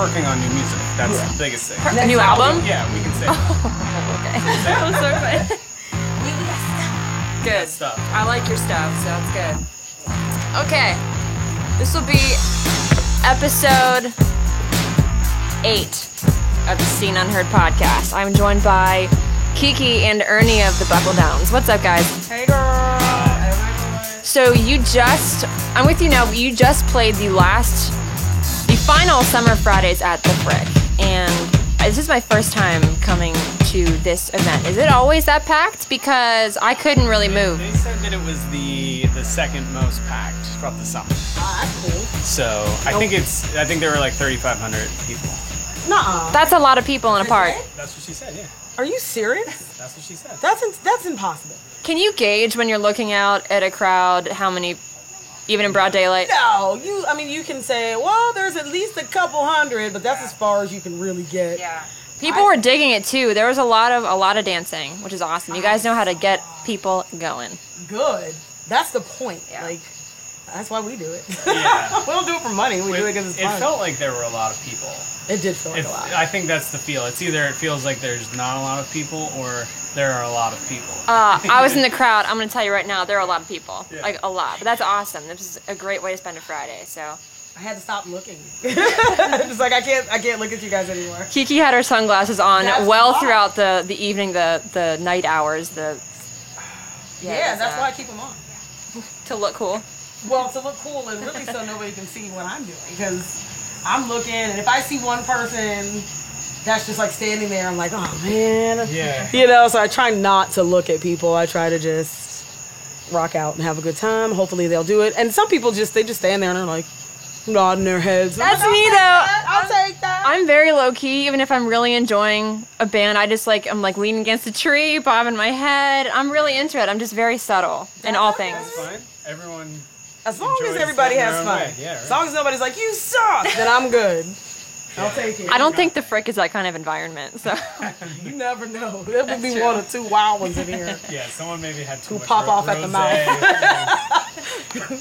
working on new music. That's the biggest thing. A new album? Yeah, we can say Okay. I'm so excited. Good. stuff. I like your stuff, so that's good. Okay. This will be episode eight of the Scene Unheard podcast. I'm joined by Kiki and Ernie of the Buckle Downs. What's up, guys? Hey girl. So you just, I'm with you now. but You just played the last, the final Summer Fridays at the Frick, and this is my first time coming to this event. Is it always that packed? Because I couldn't really move. They said that it was the the second most packed throughout the summer. Ah, that's cool. So I think it's I think there were like 3,500 people. Nuh-uh. That's a lot of people in a park. That's what she said. Yeah, Are you serious? that's what she said. That's in, that's impossible. Can you gauge when you're looking out at a crowd how many, even in broad daylight? No, you. I mean, you can say, well, there's at least a couple hundred, but that's as far as you can really get. Yeah. People were digging it too. There was a lot of a lot of dancing, which is awesome. You guys know how to get people going. Good. That's the point. Yeah. Like, that's why we do it. Yeah. we don't do it for money. We do it because it's it fun. felt like there were a lot of people. it did feel like It, a lot. I think that's the feel. It's either it feels like there's not a lot of people or there are a lot of people. Uh, I was in the crowd. I'm gonna tell you right now, there are a lot of people, Yeah. like a lot. But that's awesome. This is a great way to spend a Friday. So I had to stop looking. Just like I can't, I can't look at you guys anymore. Kiki had her sunglasses on That's well why. throughout the the evening, the the night hours, the Yeah, it was, that's uh, why I keep them on. to look cool. Well, to look cool and really so nobody can see what I'm doing because I'm looking and if I see one person that's just like standing there, I'm like, oh man. Yeah. You know, so I try not to look at people. I try to just rock out and have a good time. Hopefully they'll do it. And some people just they just stand there and they're like nodding their heads. That's like, I'll me, though. that. I'll take that. I'm very low key, even if I'm really enjoying a band. I just like I'm like leaning against a tree, bobbing my head. I'm really into it. I'm just very subtle in all things. Fine. Everyone. As long as everybody has fun. Yeah, right. As long as nobody's like, you suck, then I'm good. I'll take it. I don't think the frick is that kind of environment. So You never know. There would be one or two wild ones in here. Yeah, someone maybe had too Who much pop ro- off at the mouth.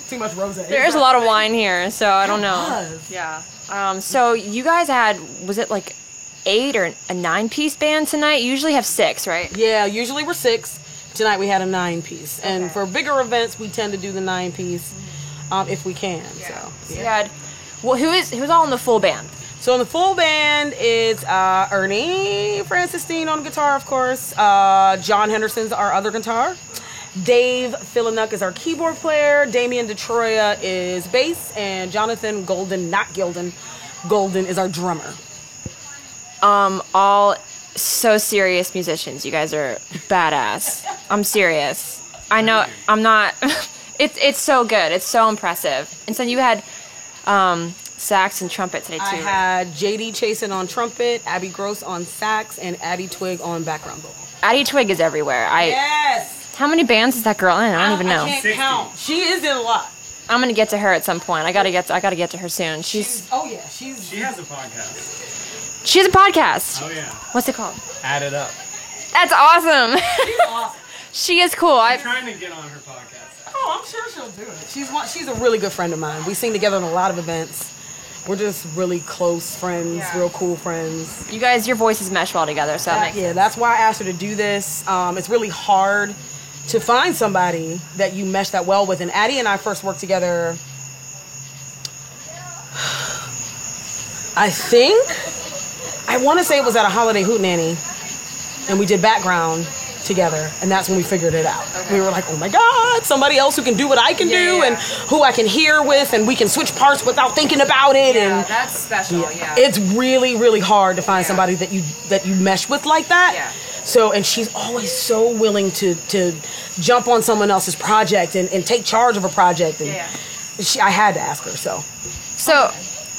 Too much rose. there's a lot of wine here. So I don't know. does. Yeah. Um. So you guys had was it like eight or a nine piece band tonight? You usually have six, right? Yeah, usually we're six. Tonight we had a nine piece, and Okay. for bigger events we tend to do the nine piece, um, if we can. So, So you had. Well, who is who's all in the full band? so in the full band is uh, Ernie Francisstein on guitar, of course. Uh, John Henderson's our other guitar. Dave Philinuk is our keyboard player. Damian Detroya is bass, and Jonathan Golden, not Gilden, Golden is our drummer. Um. All so serious musicians. You guys are badass. I'm serious. I know. I'm not. it's it's so good. It's so impressive. And so you had um sax and trumpet today too. I had JD Chasen on trumpet, Abby Gross on sax, and Addie Twig on background vocal. Addie Twig is everywhere. I. Yes. How many bands is that girl in? I don't even know. I can't 60. count. She is in a lot. I'm gonna get to her at some point. I gotta get. To, I gotta get to her soon. She's She's, oh yeah, she's. She has a podcast. she has a podcast. Oh yeah. What's it called? Add it up. That's awesome. She's awesome. she is cool. I'm I. trying to get on her podcast. Oh, I'm sure she'll do it. She's one, she's a really good friend of mine. We sing together in a lot of events. We're just really close friends, Yeah. real cool friends. You guys, your voices mesh well together. So that yeah, that's why I asked her to do this. Um, it's really hard to find somebody that you mesh that well with. And Addie and I first worked together. I think I want to say it was at a holiday hootenanny, and we did background together, and that's when we figured it out. We were like, "Oh my God, somebody else who can do what I can Yeah, do, yeah. and who I can hear with, and we can switch parts without thinking about it." and that's special. Yeah. it's really really hard to find somebody that you that you mesh with like that Yeah. so and she's always so willing to to jump on someone else's project and, and take charge of a project and Yeah. she, i had to ask her so So,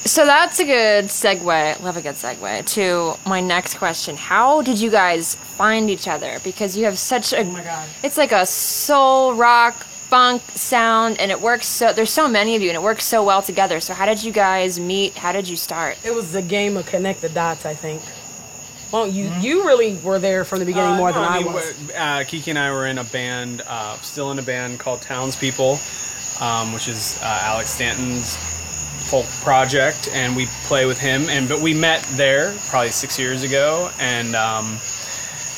so that's a good segue. Love a good segue to my next question. How did you guys find each other? Because you have such a. Oh my God. It's like a soul rock funk sound, and it works so. There's so many of you, and it works so well together. So how did you guys meet? How did you start? it was the game of connect the dots i think well you you really were there from the beginning more than Uh, no, i, mean, was Uh, Kiki and I were in a band, uh, still in a band called Townspeople, um, which is uh, Alex Stanton's folk project, and we play with him. And but we met there probably six years ago, and um,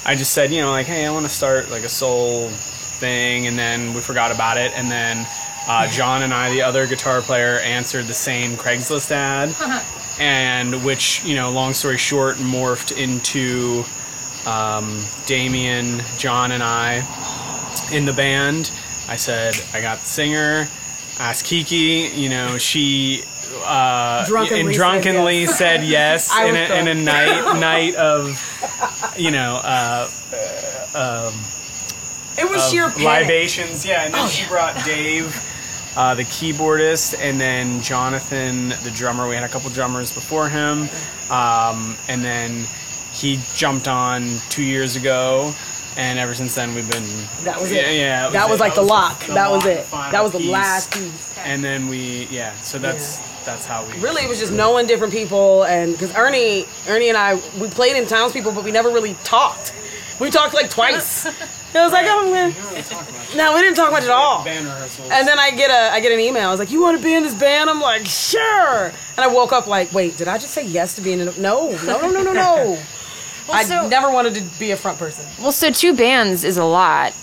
I just said, you know, like, hey, I want to start like a soul thing, and then we forgot about it, and then. Uh, John and I, the other guitar player, answered the same Craigslist ad, and which, you know, long story short, morphed into um, Damien, John, and I in the band. I said, I got the singer. Asked Kiki, you know, she uh, Drunkenly and said drunkenly yes. said yes, in, a, in a night night of, you know, uh, It was sheer panic. libations. Yeah, and then Oh, she yeah. brought Dave, uh, the keyboardist, and then Jonathan, the drummer. We had a couple drummers before him, um, and then he jumped on two years ago. And ever since then, we've been. That was yeah, it. Yeah, that was it. like the lock. that was it. That was the piece. last piece. And then we, yeah. So that's that's how we. Really, it was just knowing different people, and because Ernie, Ernie and I, we played in townspeople, but we never really talked. We talked like twice. It was like, oh man, no, we didn't talk much at all. Band rehearsals. And then I get a I get an email. I was like, "You want to be in this band?" I'm like, "Sure." And I woke up like, "Wait, did I just say yes to being in a No, no, no, no, no, no." I so- never wanted to be a front person. Well, so two bands is a lot.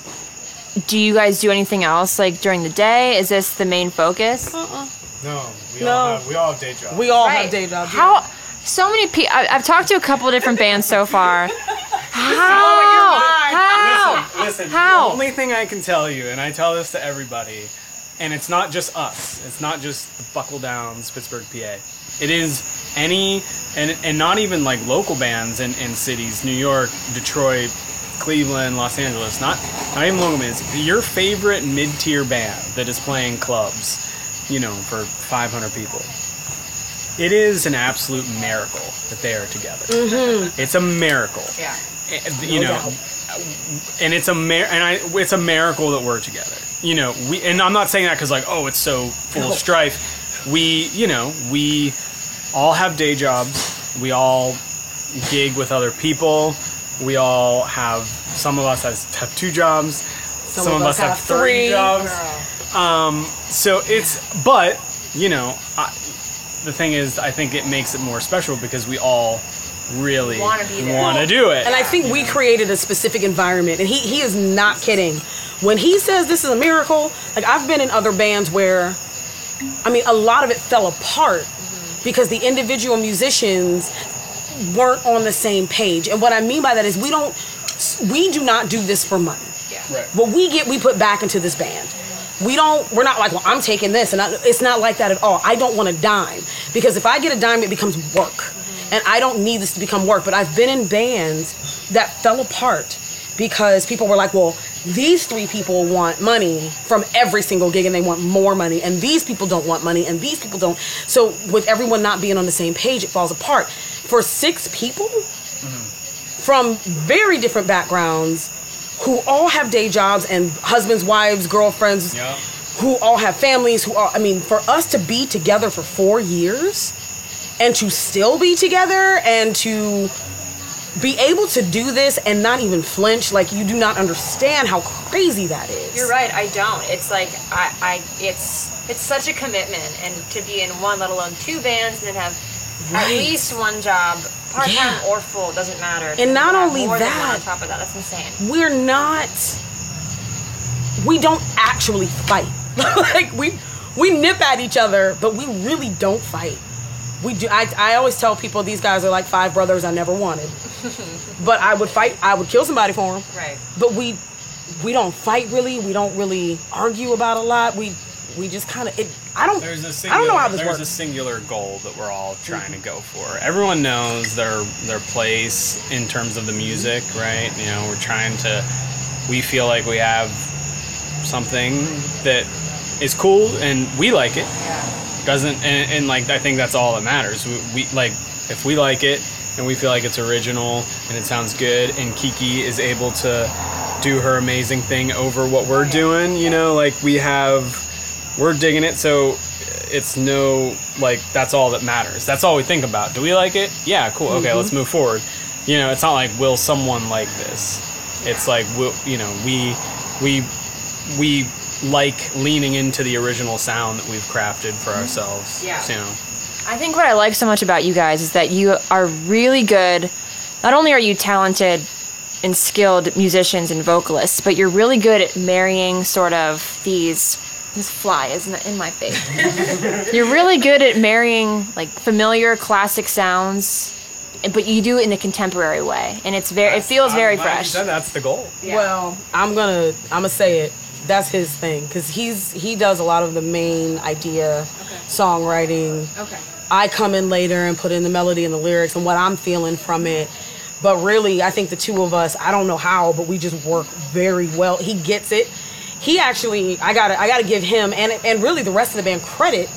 Do you guys do anything else like during the day? Is this the main focus? Uh-uh. No, we No. all have we all have day jobs. We all Right. have day jobs. How? So many people. I've talked to a couple different bands so far. How? How? Listen, listen. How? The only thing I can tell you, and I tell this to everybody, and it's not just us. It's not just the Buckle Downs, Pittsburgh, PA. It is any, and and not even like local bands in, in cities, New York, Detroit, Cleveland, Los Angeles. Not not even local bands. Your favorite mid tier band that is playing clubs, you know, for 500 people. It is an absolute miracle that they are together. Mm-hmm. It's a miracle Yeah. Eh, eh, you No know doubt. and it's a mar- and I it's a miracle that we're together you know we and I'm not saying that because like oh it's so full No. of strife we you know we all have day jobs we all gig with other people we all have some of us has, have two jobs some, of, us have, three, jobs um so it's but you know I, the thing is I think it makes it more special because we all really Wanna be there. do it And I think we created a specific environment, and he, he is not kidding. When he says this is a miracle, like I've been in other bands where, I mean, a lot of it fell apart because the individual musicians weren't on the same page. And what I mean by that is we don't, we do not do this for money. right What we get, we put back into this band. We don't. We're not like, well, I'm taking this, and I, it's not like that at all. I don't want a dime because if I get a dime, it becomes work, and I don't need this to become work. But I've been in bands that fell apart because people were like, well, these three people want money from every single gig, and they want more money, and these people don't want money, and these people don't. So with everyone not being on the same page, it falls apart. For six people mm-hmm. from very different backgrounds who all have day jobs and husbands, wives, girlfriends, Yeah. who all have families, who are, I mean, for us to be together for four years and to still be together and to be able to do this and not even flinch, like you do not understand how crazy that is. You're right. I don't. It's like I, I. It's it's such a commitment, and to be in one, let alone two bands, and then have Right. at least one job, part time Yeah. or full, doesn't matter. And not only more than one that- on top of that, that's insane. we're not we don't actually fight like we we nip at each other but we really don't fight we do I, I always tell people these guys are like five brothers i never wanted but i would fight i would kill somebody for them Right. but we we don't fight really we don't really argue about a lot we we just kind of it i don't There's a i singular, don't know how this there's works a singular goal that we're all trying to go for. Everyone knows their their place in terms of the music, right? You know, we're trying to. We feel like we have something that is cool and we like it. Yeah. Doesn't and, and like I think that's all that matters. We, we like if we like it and we feel like it's original and it sounds good and Kiki is able to do her amazing thing over what we're doing, you know, like we have we're digging it so it's no like that's all that matters that's all we think about do we like it yeah cool okay let's mm-hmm. move forward you know it's not like will someone like this it's like will you know we we we like leaning into the original sound that we've crafted for mm-hmm. ourselves. Yeah. You know. I think what I like so much about you guys is that you are really good. Not only are you talented and skilled musicians and vocalists, but you're really good at marrying sort of these. This fly is in in my face. you're really good at marrying like familiar classic sounds, but you do it in a contemporary way, and it's very. It feels very I'm glad you fresh. said That's the goal. Well, I'm gonna I'm gonna say it. That's his thing because he's he does a lot of the main idea, songwriting. Okay. I come in later and put in the melody and the lyrics and what I'm feeling from it. But really, I think the two of us, I don't know how, but we just work very well. He gets it. He actually, I gotta, I gotta give him and and really the rest of the band credit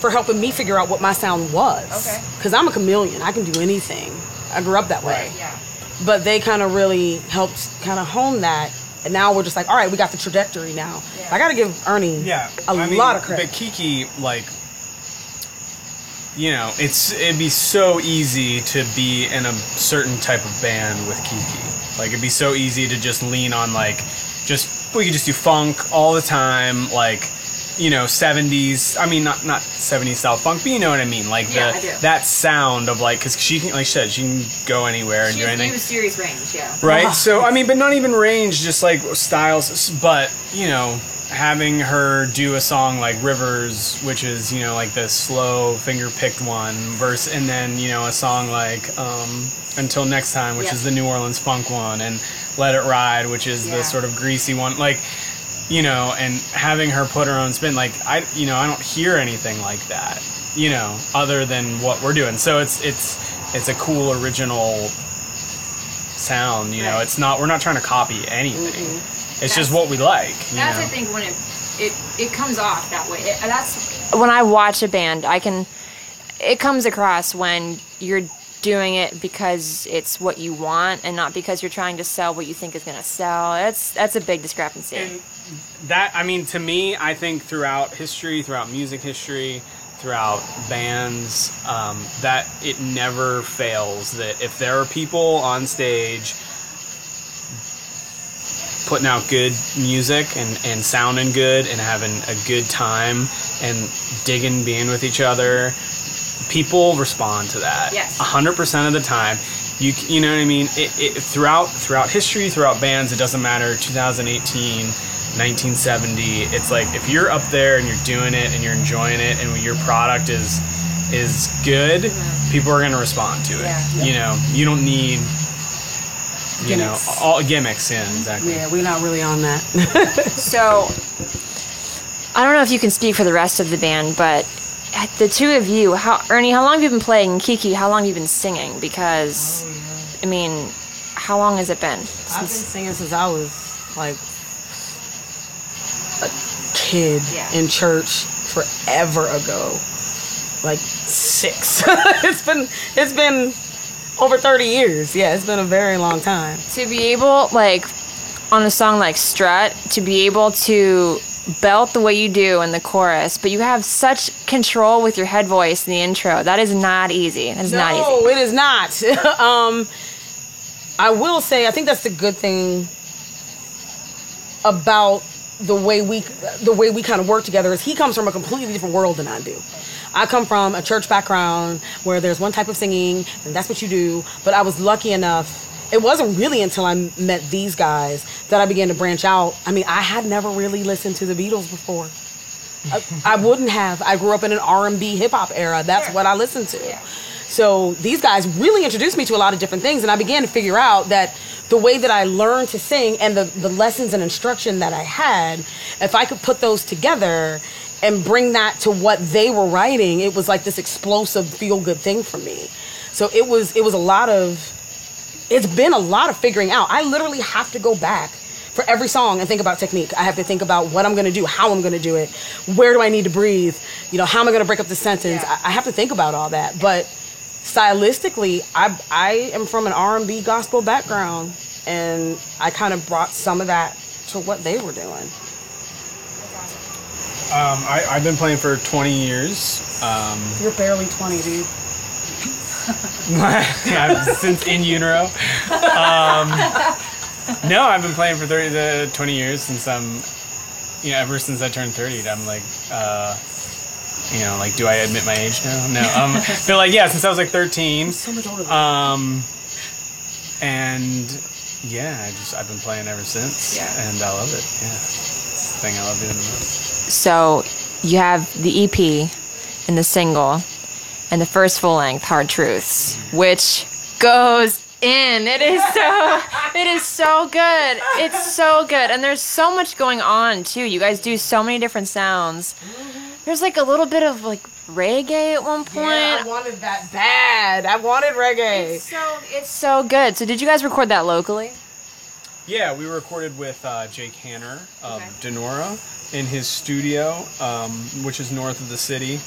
for helping me figure out what my sound was. Okay. Because I'm a chameleon. I can do anything. I grew up that way. Right. Yeah. But they kind of really helped kind of hone that. And now we're just like, all right, we got the trajectory now. Yeah. I gotta give Ernie Yeah, a I mean, lot of credit. But Kiki, like, you know, it's it'd be so easy to be in a certain type of band with Kiki. Like, it'd be so easy to just lean on like, just we could just do funk all the time, like. You know, seventies. I mean, not not seventies style funk, but you know what I mean. Like Yeah, the I do. that sound of like, because she can, like she said, she can go anywhere and do anything. She serious range, yeah. Right. Ah. So I mean, but not even range, just like styles. But you know, having her do a song like Rivers, which is you know like the slow finger picked one, verse, and then you know a song like um, Until Next Time, which Yeah. is the New Orleans funk one, and Let It Ride, which is Yeah. the sort of greasy one, like. You know, and having her put her own spin, like I, you know, I don't hear anything like that, you know, other than what we're doing. So it's it's it's a cool original sound. You know, it's not we're not trying to copy anything. It's just what we like. You That's know? I think when it it it comes off that way. It, that's when I watch a band, I can it comes across when you're doing it because it's what you want and not because you're trying to sell what you think is going to sell. That's that's a big discrepancy. And that I mean, to me, I think throughout history, throughout music history, throughout bands, um, that it never fails. That if there are people on stage putting out good music and, and sounding good and having a good time and digging being with each other, people respond to that. Yes. A hundred percent of the time. You, you know what I mean? It, it, throughout throughout history, throughout bands, it doesn't matter. 2018, 1970. It's like if you're up there and you're doing it and you're enjoying it, and your product is is good, people are going to respond to it. Mm-hmm. Yeah. You know, you don't need you Gimmicks. know all gimmicks. Yeah, exactly. yeah, we're not really on that. So, I don't know if you can speak for the rest of the band, but the two of you, how Ernie, how long have you been playing? And Kiki, how long have you been singing? Because, oh, I mean, how long has it been? I've been singing since I was like a kid Yeah. in church forever ago. Like six. it's been it's been over 30 years. Yeah, it's been a very long time. to be able, like, on a song like Strut, to be able to belt the way you do in the chorus, but you have such control with your head voice in the intro. That is not easy. That is not easy. No, it is not. um, I will say, I think that's the good thing about the way we the way we kind of work together is he comes from a completely different world than I do. I come from a church background where there's one type of singing and that's what you do. But I was lucky enough. It wasn't really until I met these guys that I began to branch out. I mean, I had never really listened to the Beatles before. I, I wouldn't have. I grew up in an R&B hip hop era. That's Sure. what I listened to. Yeah. So these guys really introduced me to a lot of different things, and I began to figure out that the way that I learned to sing and the, the lessons and instruction that I had, if I could put those together and bring that to what they were writing, it was like this explosive feel good thing for me. So it was it was a lot of it's been a lot of figuring out. I literally have to go back for every song and think about technique. I have to think about what I'm going to do, how I'm going to do it, where do I need to breathe, you know, how am I going to break up the sentence. Yeah. I, I have to think about all that. But stylistically, I I am from an R&B gospel background, and I kind of brought some of that to what they were doing. Um, I, I've been playing for 20 years. Um, You're barely 20, dude. since in utero. Um, no, I've been playing for 30 to 20 years since I'm you know, ever since I turned 30, I'm like, uh, you know, like, do I admit my age now? No. Um, but like, yeah, since I was like 13. So much older than Um, and yeah, I just I've been playing ever since. Yeah. And I love it. Yeah, it's the thing I love doing the most. So you have the EP and the single and the first full length, Hard Truths, which goes in. It is so it is so good. It's so good. And there's so much going on too. You guys do so many different sounds. There's like a little bit of like reggae at one point. Yeah, I wanted that bad. I wanted reggae. It's so it's so good. So did you guys record that locally? Yeah, we recorded with uh, Jake Hanner of Okay. Denora in his studio, um, which is north of the city.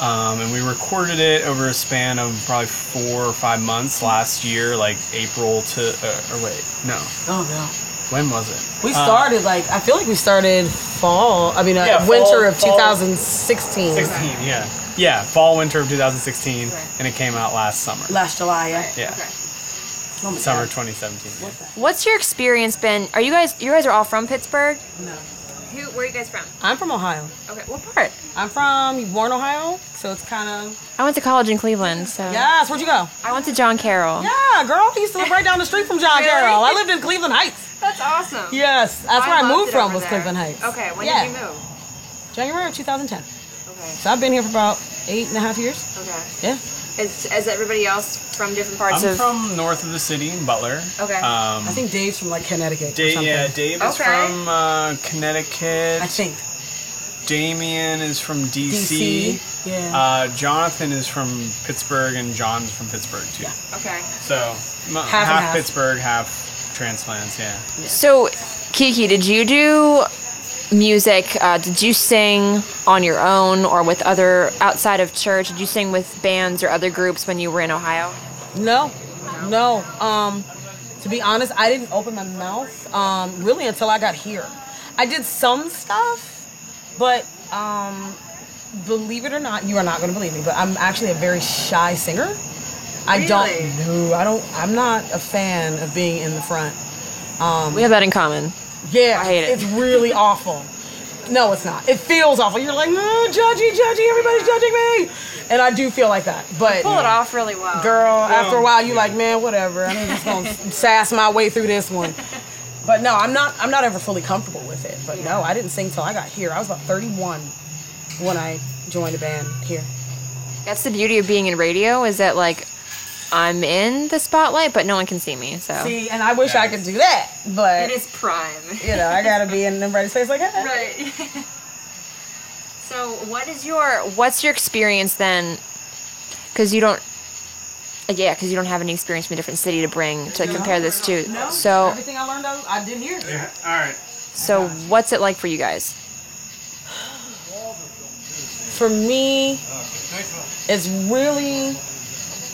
Um, and we recorded it over a span of probably four or five months last year, like April to, uh, or wait, no. Oh no. When was it? We Uh, started like I feel like we started fall. I mean, uh, Yeah, fall- winter of fall- 2016. 16, yeah. Yeah, fall, winter of 2016, and it came out last summer. Last July, yeah. Yeah, Oh summer God. 2017. yeah. What's your experience been? Are you guys you guys are all from Pittsburgh? No. Who where are you guys from? I'm from Ohio. Okay, what part? I'm from Warren, Ohio. So it's kind of I went to college in Cleveland, so yes. Where'd you go? I went to John Carroll. Yeah, girl. he used to live right down the street from John Really? Carroll. I lived in Cleveland Heights. That's awesome. Yes, that's where I moved from was there. Cleveland Heights. Okay, when yeah. did you move? January of 2010. Okay. So I've been here for about eight and a half years. Okay. Yeah. Is, is everybody else from different parts of I'm of? from north of the city in Butler. Okay. Um, I think Dave's from like Connecticut. or Da- something. yeah, Dave is Okay. from uh, Connecticut. I think Damien is from DC. DC. Yeah. Uh, Jonathan is from Pittsburgh, and John's from Pittsburgh too. Yeah. okay. So m- and half, half. Pittsburgh, half transplants. Yeah. So, Kiki, did you do music? Uh, did you sing on your own or with other outside of church? Did you sing with bands or other groups when you were in Ohio? No, no. Um, to be honest, I didn't open my mouth um, really until I got here. I did some stuff, but um, believe it or not, you are not going to believe me, but I'm actually a very shy singer. I Really? don't know. I don't. I'm not a fan of being in the front. We have that in common. Yeah, I hate it. It's really awful. No, it's not. It feels awful. You're like, no, judgy, judgy. Everybody's judging me, and I do feel like that. But Pull it off really well. girl, after a while, you're like, man, whatever. I'm just gonna sass my way through this one. But no, I'm not. I'm not ever fully comfortable with it. But no, I didn't sing till I got here. I was about 31 when I joined a band here. That's the beauty of being in radio is that like I'm in the spotlight, but no one can see me. So See, and I wish I could do that, but it is prime. you know, I gotta be in everybody's face like that. right. so, what is your what's your experience then? Because you don't. Yeah, because you don't have any experience from a different city to bring to compare this to. No, So, everything I learned, I, I did here. Yeah, all right. so what's it like for you guys? for me, it's really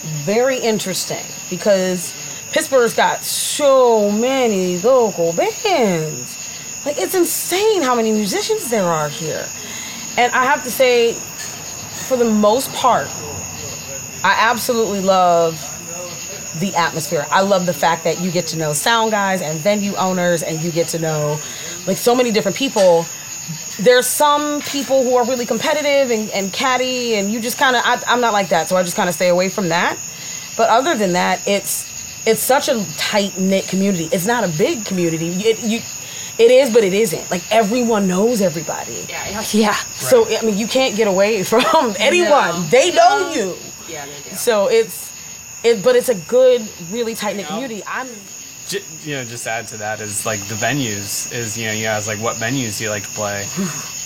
very interesting because Pittsburgh's got so many local bands. Like, it's insane how many musicians there are here. And I have to say, for the most part, I absolutely love the atmosphere. I love the fact that you get to know sound guys and venue owners, and you get to know like so many different people there's some people who are really competitive and, and catty and you just kind of i'm not like that so i just kind of stay away from that. But other than that it's it's such a tight knit community. It's not a big community. It, you it is but it isn't. Like everyone knows everybody. Yeah. Yeah. so i mean you can't get away from anyone. They know you. Yeah, they do. so it's it but it's a good really tight knit community. I'm J- you know, just add to that is like the venues is you know you guys like what venues do you like to play?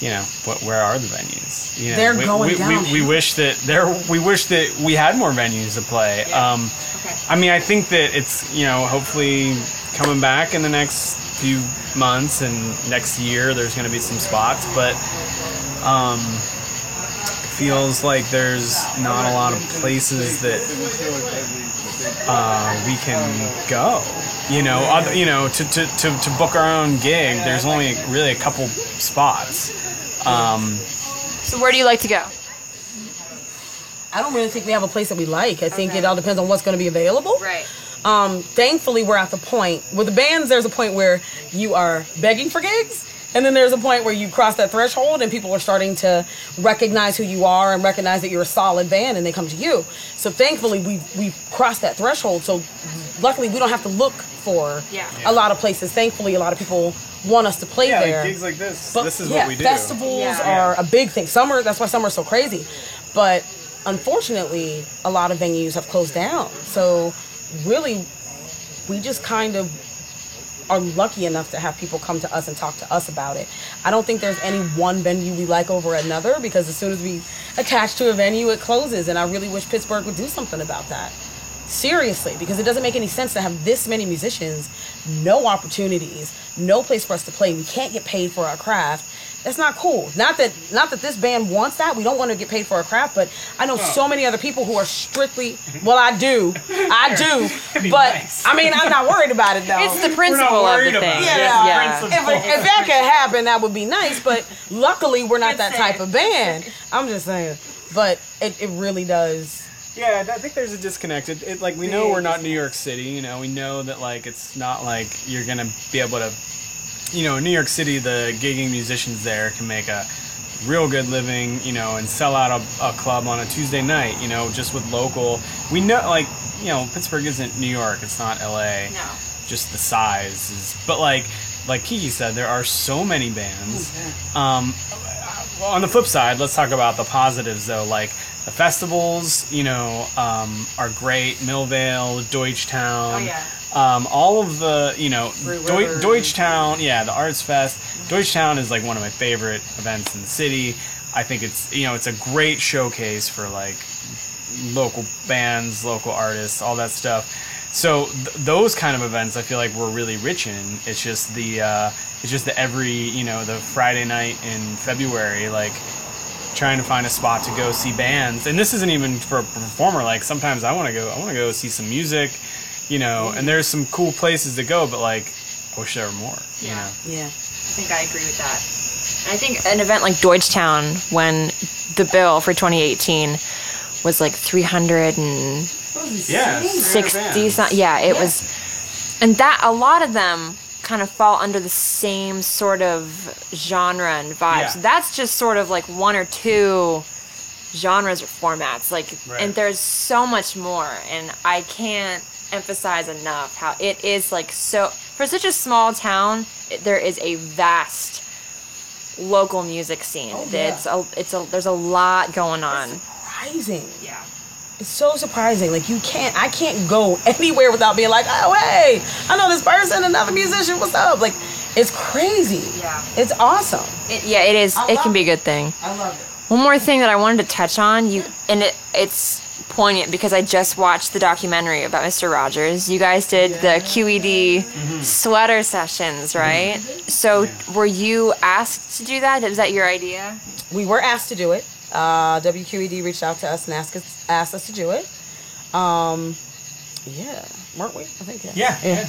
You know, what where are the venues? You know, They're we, going we, down. We, we wish that there we wish that we had more venues to play. Um, Okay. I mean, I think that it's you know hopefully coming back in the next few months and next year there's going to be some spots, but um, feels like there's not a lot of places that uh, we can go. You know, other, you know, to, to, to, to book our own gig, there's only really a couple spots. Um, So, where do you like to go? i don't really think we have a place that we like i think it all depends on what's going to be available Right. um, thankfully we're at the point with the bands there's a point where you are begging for gigs And then there's a point where you cross that threshold and people are starting to recognize who you are and recognize that you're a solid band and they come to you. So thankfully we we crossed that threshold. So luckily we don't have to look for Yeah. a lot of places. Thankfully a lot of people want us to play Yeah, there. like gigs like this. But this is yeah, what we do. Festivals Yeah. are a big thing. Summer, that's why summer's so crazy. But unfortunately, a lot of venues have closed down. So really, we just kind of are lucky enough to have people come to us and talk to us about it. I don't think there's any one venue we like over another because as soon as we attach to a venue, it closes. And I really wish Pittsburgh would do something about that. Seriously, because it doesn't make any sense to have this many musicians, no opportunities, no place for us to play. We can't get paid for our craft. That's not cool. Not that not that this band wants that. We don't want to get paid for our craft, but I know so many other people who are strictly well I do. I do. But nice. I mean I'm not worried about it though. It's the principle of the thing. it. Yeah, yeah. if, if that could happen, that would be nice. But luckily, we're not that type of band. I'm just saying. But it, it really does. Yeah, I think there's a disconnect. It, it like we know we're not New York City. You know, we know that like it's not like you're gonna be able to, you know, in New York City, the gigging musicians there can make a real good living. You know, and sell out a, a club on a Tuesday night. You know, just with local. We know like you know Pittsburgh isn't New York. It's not L.A. No. Just the size is, but like like Kiki said, there are so many bands. Um, on the flip side, let's talk about the positives though. Like the festivals, you know, um, are great. Millvale, Deutschtown. Oh, yeah. Um, all of the, you know. Deu- Deutschtown, yeah, the Arts Fest. Deutschtown is like one of my favorite events in the city. I think it's, you know, it's a great showcase for like local bands, local artists, all that stuff. So th- those kind of events, I feel like we're really rich in. It's just the uh, it's just the every you know the Friday night in February, like trying to find a spot to go see bands. And this isn't even for a performer. Like sometimes I want to go, I want to go see some music, you know. And there's some cool places to go, but like I wish there were more. You Yeah. know. Yeah. I think I agree with that. I think an event like Deutschtown, when the bill for 2018 was like 300 and Yeah. 60 some- yeah it was and that a lot of them kind of fall under the same sort of genre and vibes Yeah. that's just sort of like one or two genres or formats like Right. and there's so much more and i can't emphasize enough how it is like so for such a small town it, there is a vast local music scene Oh, yeah. it's a it's a there's a lot going on Surprising. yeah It's so surprising. Like you can't, I can't go anywhere without being like, oh hey, I know this person, another musician. What's up? Like, it's crazy. Yeah. It's awesome. it, yeah it is I it can be a good thing I love it. One more thing that I wanted to touch on, you and it it's poignant because I just watched the documentary about Mr. Rogers. You guys did the QED sweater sessions, right? So were you asked to do that? Was that your idea? We were asked to do it. Uh, WQED reached out to us and asked us, asked us to do it. Um, yeah, weren't we? I think yeah. Yeah. yeah.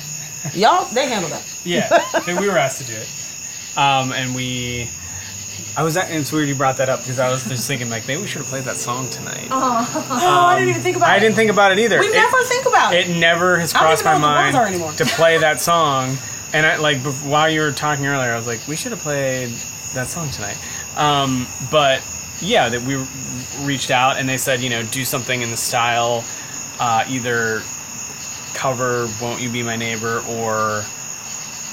Y'all, they handled that. Yeah, we were asked to do it. Um, and we, I was, at, and it's weird you brought that up because I was just thinking like maybe we should have played that song tonight. Oh, I didn't even think about it. I didn't think about it either. We It- never think about it. It never has I don't crossed even my know what the words mind are anymore. to play that song. And I like bef- while you were talking earlier, I was like, we should have played that song tonight. Um, but yeah, that we reached out and they said, you know, do something in the style, uh, either cover "Won't You Be My Neighbor" or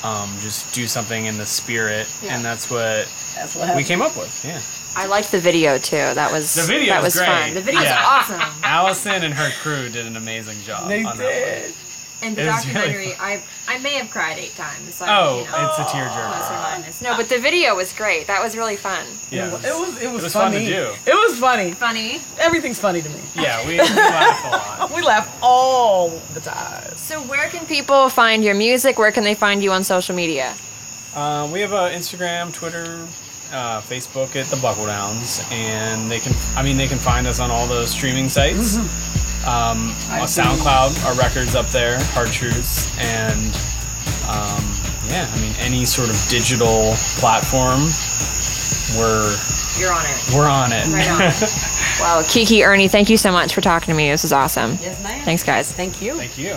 um, just do something in the spirit, Yeah. and that's what That's what we happened. came up with. Yeah, I liked the video too. That was The video that was was fun. great. The video's Yeah. awesome. Allison and her crew did an amazing job. They on that did. And the It was really documentary, I I may have cried eight times. Like, Oh, you know, it's a plus or tearjerker. minus. No, but the video was great. That was really fun. Yeah, It was. It was, it was funny. fun to do. It was funny. Funny. Everything's funny to me. Yeah, we, we laughed a lot. We laugh all the time. So where can people find your music? Where can they find you on social media? Uh, we have uh, Instagram, Twitter, uh, Facebook at the Buckle Downs, and they can. I mean, they can find us on all the streaming sites. Um, on SoundCloud, our records up there, Hard Truths, and um, yeah, I mean, any sort of digital platform, we're You're on it. we're on it. Right on. well, Kiki, Ernie, thank you so much for talking to me. This was awesome. Yes, ma'am. Thanks, guys. Thank you. Thank you.